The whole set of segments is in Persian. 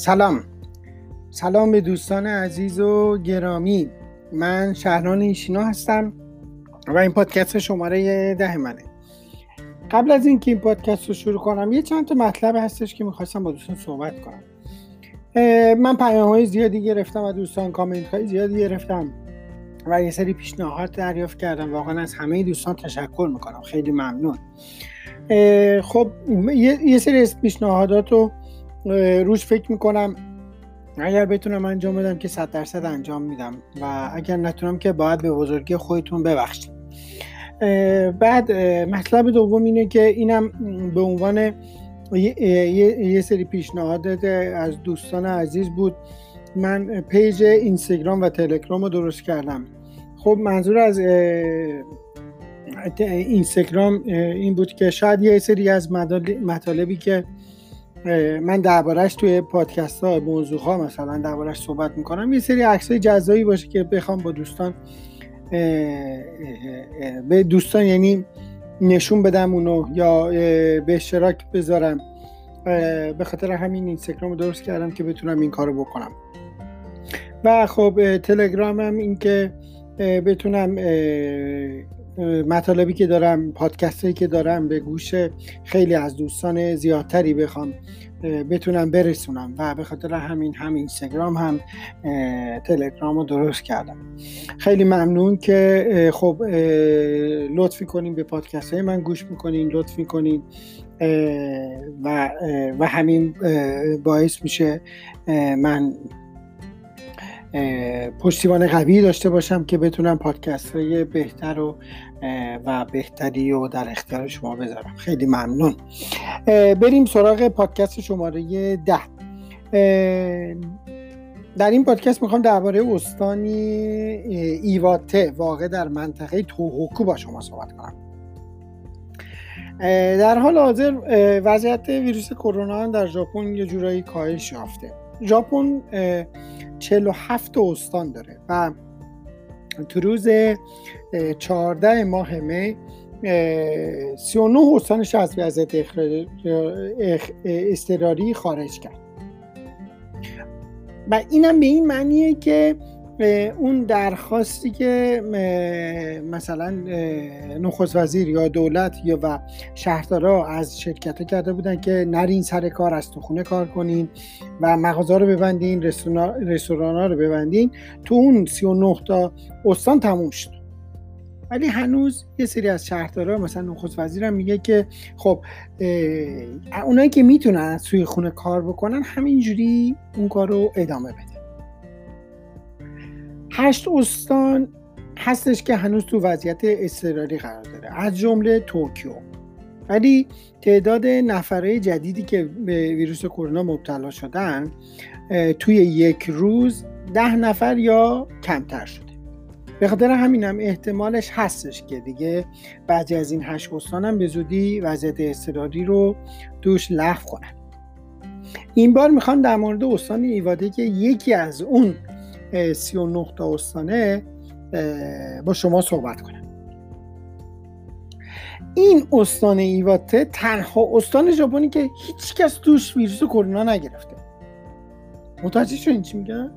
سلام. سلام به دوستان عزیز و گرامی. من شهران ایشینا هستم و این پادکست شماره ده منه. قبل از اینکه این پادکست رو شروع کنم یه چند تا مطلب هستش که می‌خواستم با دوستان صحبت کنم. من پیام های زیادی گرفتم و دوستان کامنت های زیادی گرفتم و یه سری پیشنهاد دریافت کردم. واقعا از همه دوستان تشکر می‌کنم. خیلی ممنون. خب یه سری پیشنهادات رو روش فکر می‌کنم اگر بتونم انجام بدم که صد درصد انجام میدم و اگر نتونم که باید به بزرگی خودتون ببخشید. بعد مطلب دوم اینه که اینم به عنوان یه سری پیشنهادات از دوستان عزیز بود. من پیج اینستاگرام و تلگرام رو درست کردم. خب منظور از اینستاگرام این بود که شاید یه سری از مطالبی که من دربارهش توی پادکست ها موضوع ها مثلا دربارهش صحبت می‌کنم. یه سری عکس جزایی باشه که بخوام با دوستان به دوستان یعنی نشون بدم اونو یا به اشتراک بذارم. به خاطر همین اینستاگرام رو درست کردم که بتونم این کارو بکنم. و خب تلگرامم این که بتونم مطالبی که دارم پادکست هایی که دارم به گوش خیلی از دوستان زیادتری بخوام بتونم برسونم و به خاطر همین هم اینستاگرام هم تلگرام رو درست کردم. خیلی ممنون که خب لطفی کنین به پادکست های من گوش می‌کنین لطفی کنین و, و همین باعث میشه من پشتیبان قوی داشته باشم که بتونم پادکست های بهتر و و بهتری و در اختیار شما بذارم. خیلی ممنون. بریم سراغ پادکست شماره ده. در این پادکست می‌خوام درباره استانی ایواته واقع در منطقه توهوکو با شما صحبت کنم. در حال حاضر وضعیت ویروس کرونا در ژاپن یه جورایی کاهش یافته. ژاپن 47 استان داره و تو روز 14 ماه می 39 استانش از وضعیت اضطراری خارج کرد. و اینم به این معنیه که اون درخواستی که مثلا نخست وزیر یا دولت یا و شهردارا از شرکت کرده بودن که نرین سر کار از تو خونه کار کنین و مغازه رو ببندین رستوران ها رو ببندین. تو اون 39 تا استان تموم شد. ولی هنوز یه سری از شهردارا مثلا نخست وزیرم میگه که خب اونایی که می‌تونن سوی خونه کار بکنن همینجوری اون کار رو ادامه بده هشت استان هستش که هنوز تو وضعیت اضطراری قرار داره. از جمله توکیو. ولی تعداد نفرهای جدیدی که به ویروس کرونا مبتلا شدن توی یک روز ده نفر یا کمتر شده. به خاطر همینم احتمالش هستش که دیگه بعضی از این هشت استان هم به زودی وضعیت اضطراری رو دوش لغو کنن. این بار می‌خوام در مورد استان ایواده که یکی از اون 39 تا استانه با شما صحبت کنم. این استان ایواته تنها استان ژاپنی که هیچ کس توش ویروس کرونا نگرفته. متوجه شدین چی میگم؟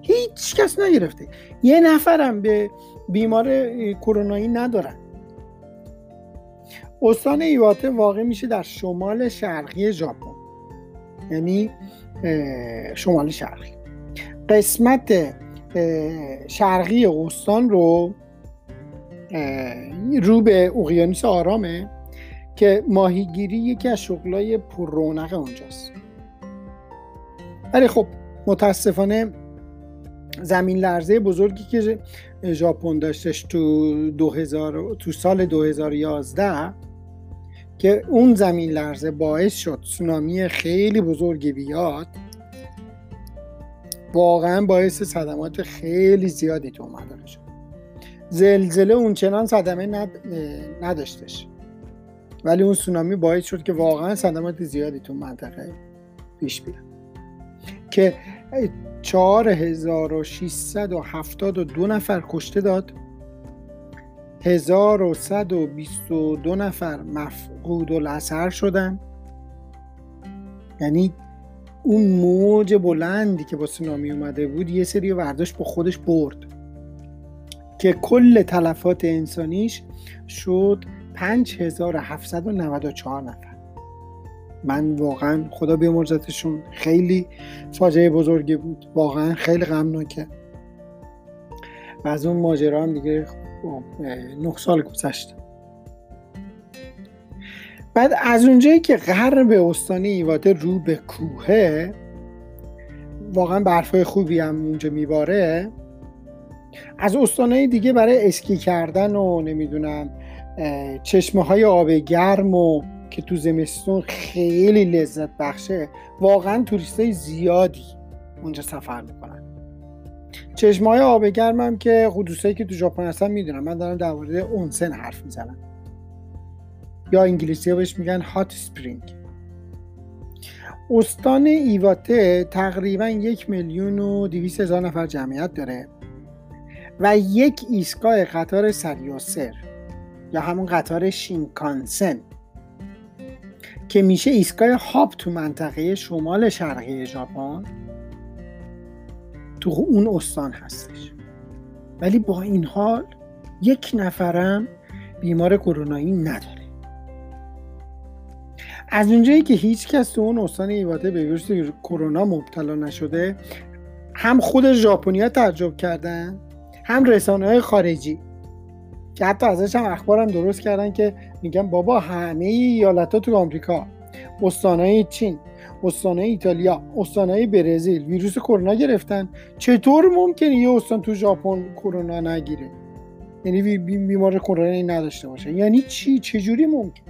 هیچ کس نگرفته. یه نفرم به بیمار کرونایی ندارن. استان ایواته واقع میشه در شمال شرقی ژاپن. یعنی شمال شرقی. قسمت شرقی استان رو رو به اقیانوس آرامه که ماهیگیری یکی از شغلای پر رونق اونجاست. ولی خب متاسفانه زمین لرزه بزرگی که ژاپن داشتش تو 2000 تو سال 2011 که اون زمین لرزه باعث شد سونامی خیلی بزرگی بیاد واقعا باعث صدمات خیلی زیادی تو مدارش شد زلزله اون چنان صدمه ند... نداشتش. ولی اون سونامی باعث شد که واقعا صدمات زیادی تو منطقه پیش بیاد. که 4672 نفر کشته داد. 1122 نفر مفقود الاثر شدن. یعنی اون موج بلندی که با سونامی اومده بود یه سری ورداش با خودش برد. که کل تلفات انسانیش شد 5794 نفر. من واقعا خدا بیامرزتشون خیلی فاجعه بزرگی بود. واقعا خیلی غمناکه. و از اون ماجرا هم دیگه نه سال گذشته بعد از اونجایی که غرب استان ایواته رو به کوهه واقعا برفای خوبی هم اونجا میباره از استانهای دیگه برای اسکی کردن و نمی‌دونم چشمه های آب گرم و که تو زمستون خیلی لذت بخشه واقعا توریست های زیادی اونجا سفر می‌کنن. چشمه های آب گرم هم که خودوستایی که تو ژاپن هستن می‌دونم من دارم در مورد اونسن حرف می‌زنم. یا انگلیسی ها بهش میگن هات سپرینگ استان ایواته تقریبا یک میلیون و دیویس هزار نفر جمعیت داره و یک ایستگاه قطار سریاسر یا همون قطار شینکانسن که میشه ایستگاه هاب تو منطقه شمال شرقی ژاپن تو اون استان هستش. ولی با این حال یک نفرم بیمار کرونایی نداره. از اونجایی که هیچ کس تو اون استان ایواته به ویروس کرونا مبتلا نشده هم خود ژاپنیا تعجب کردن هم رسانه های خارجی. که حتی ازش هم اخبارم درست کردن که میگن بابا همه ایالت ها تو آمریکا استانهای چین استانهای ایتالیا استانهای برزیل ویروس کرونا گرفتن. چطور ممکنه یه استان تو ژاپن کرونا نگیره؟ یعنی بیمار کرونا نداشته باشه. یعنی چی؟ چجوری ممکن؟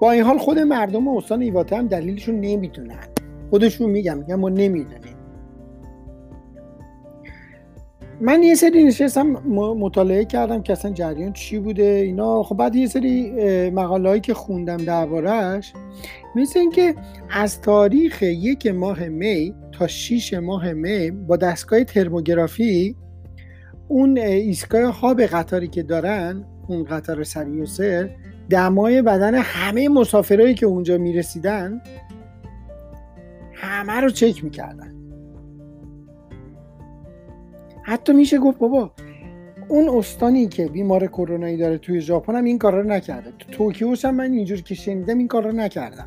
با این حال خود مردم استان ایواته هم دلیلشون نمی‌دونن. خودشون میگن میگن ما نمی‌دونیم. من یه سری نشستم مطالعه کردم که اصلا جریان چی بوده اینا. خب بعد یه سری مقاله هایی که خوندم دربارهش مثل اینکه از تاریخ یک ماه می تا 6 ماه می با دستگاه ترموگرافی اون ایستگاه ها به قطاری که دارن اون قطار سر دمای بدن همه مسافرهایی که اونجا می‌رسیدن همه رو چک می‌کردن. حتی میشه گفت بابا اون استانی که بیمار کرونایی داره توی ژاپن هم این کار رو نکرده. تو توکیوش هم من اینجور که شنیدم این کار رو نکردم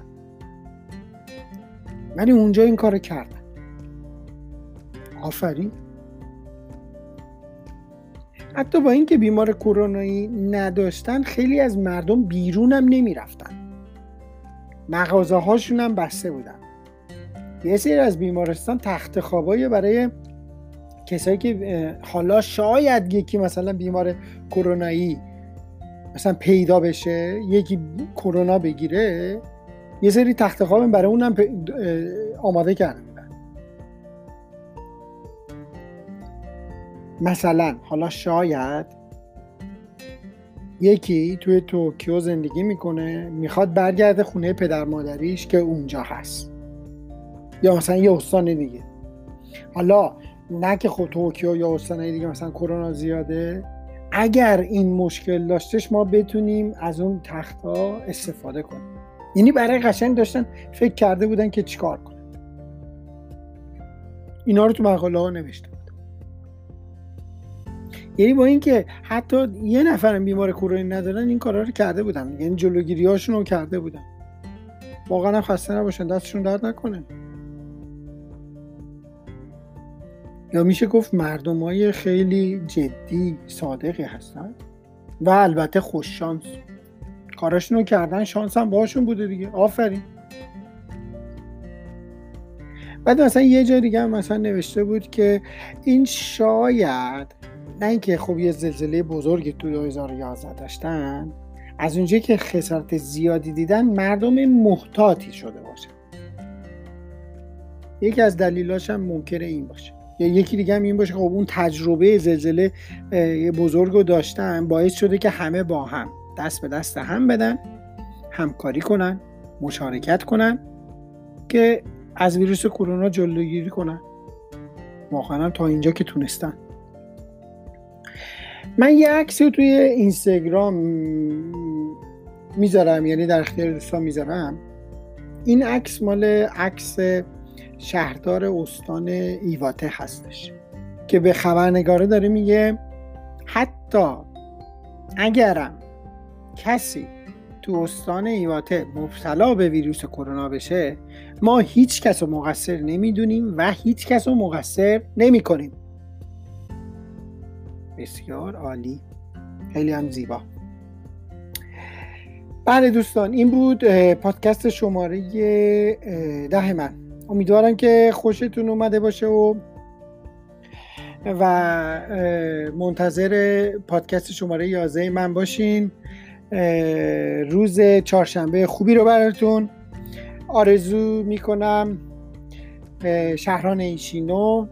ولی اونجا این کار رو کردن. آفرین. حتی با اینکه بیمار کرونایی نداشتن خیلی از مردم بیرون هم نمی‌رفتن. مغازه هاشون هم بسته بودن. یه سری از بیمارستان تخت خوابایی برای کسایی که حالا شاید یکی مثلا بیمار کرونایی مثلا پیدا بشه یکی کرونا بگیره یه سری تخت خواب برای اونم آماده کرده مثلا حالا شاید یکی توی توکیو زندگی می‌کنه می‌خواد برگرده خونه پدر مادریش که اونجا هست. یا مثلا یه استان دیگه. حالا نه که خود توکیو یا استانهای دیگه مثلا کرونا زیاده. اگر این مشکل داشتش ما بتونیم از اون تختها استفاده کنیم. یعنی برای قشنگ داشتن فکر کرده بودن که چیکار کنن. اینا رو تو مقاله ها نوشته بود یعنی با اینکه حتی یه نفرم بیمار کرونا ندارن این کارا رو کرده بودن یعنی جلوگیری هاشون رو کرده بودن واقعا خسته نباشن دستشون درد نکنه. یا میشه گفت مردم های خیلی جدی صادقی هستن. و البته خوششانس کاراشونو کردن شانس هم باشون بوده دیگه. آفرین. بعد مثلا یه جا دیگه هم مثلا نوشته بود که این شاید نه اینکه خب یه زلزله بزرگی تو 2011 داشتن از اونجایی که خسارت زیادی دیدن مردم محتاطی شده باشه. یکی از دلیلاش هم ممکنه این باشه. یا یکی دیگه هم این باشه خب اون تجربه زلزله بزرگ رو داشتن باعث شده که همه با هم دست به دست هم بدن همکاری کنن مشارکت کنن که از ویروس کرونا جلوگیری کنن. واقعا تا اینجا که تونستن. من یه عکسی رو توی اینستاگرام می‌ذارم یعنی در اختیار دوستان می‌ذارم. این عکس مال عکس شهردار استان ایواته هستش که به خبرنگاره داره میگه حتی اگرم کسی تو استان ایواته مبتلا به ویروس کرونا بشه ما هیچ کس رو مقصر نمی‌دونیم و هیچ کس رو مقصر نمی کنیم بسیار عالی. خیلی هم زیبا. بله دوستان این بود پادکست شماره ده من. امیدوارم که خوشتون اومده باشه و و منتظر پادکست شماره 11 من باشین. روز چهارشنبه خوبی رو براتون آرزو می‌کنم. شهران ایشینو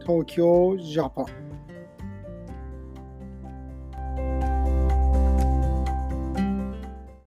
توکیو ژاپن.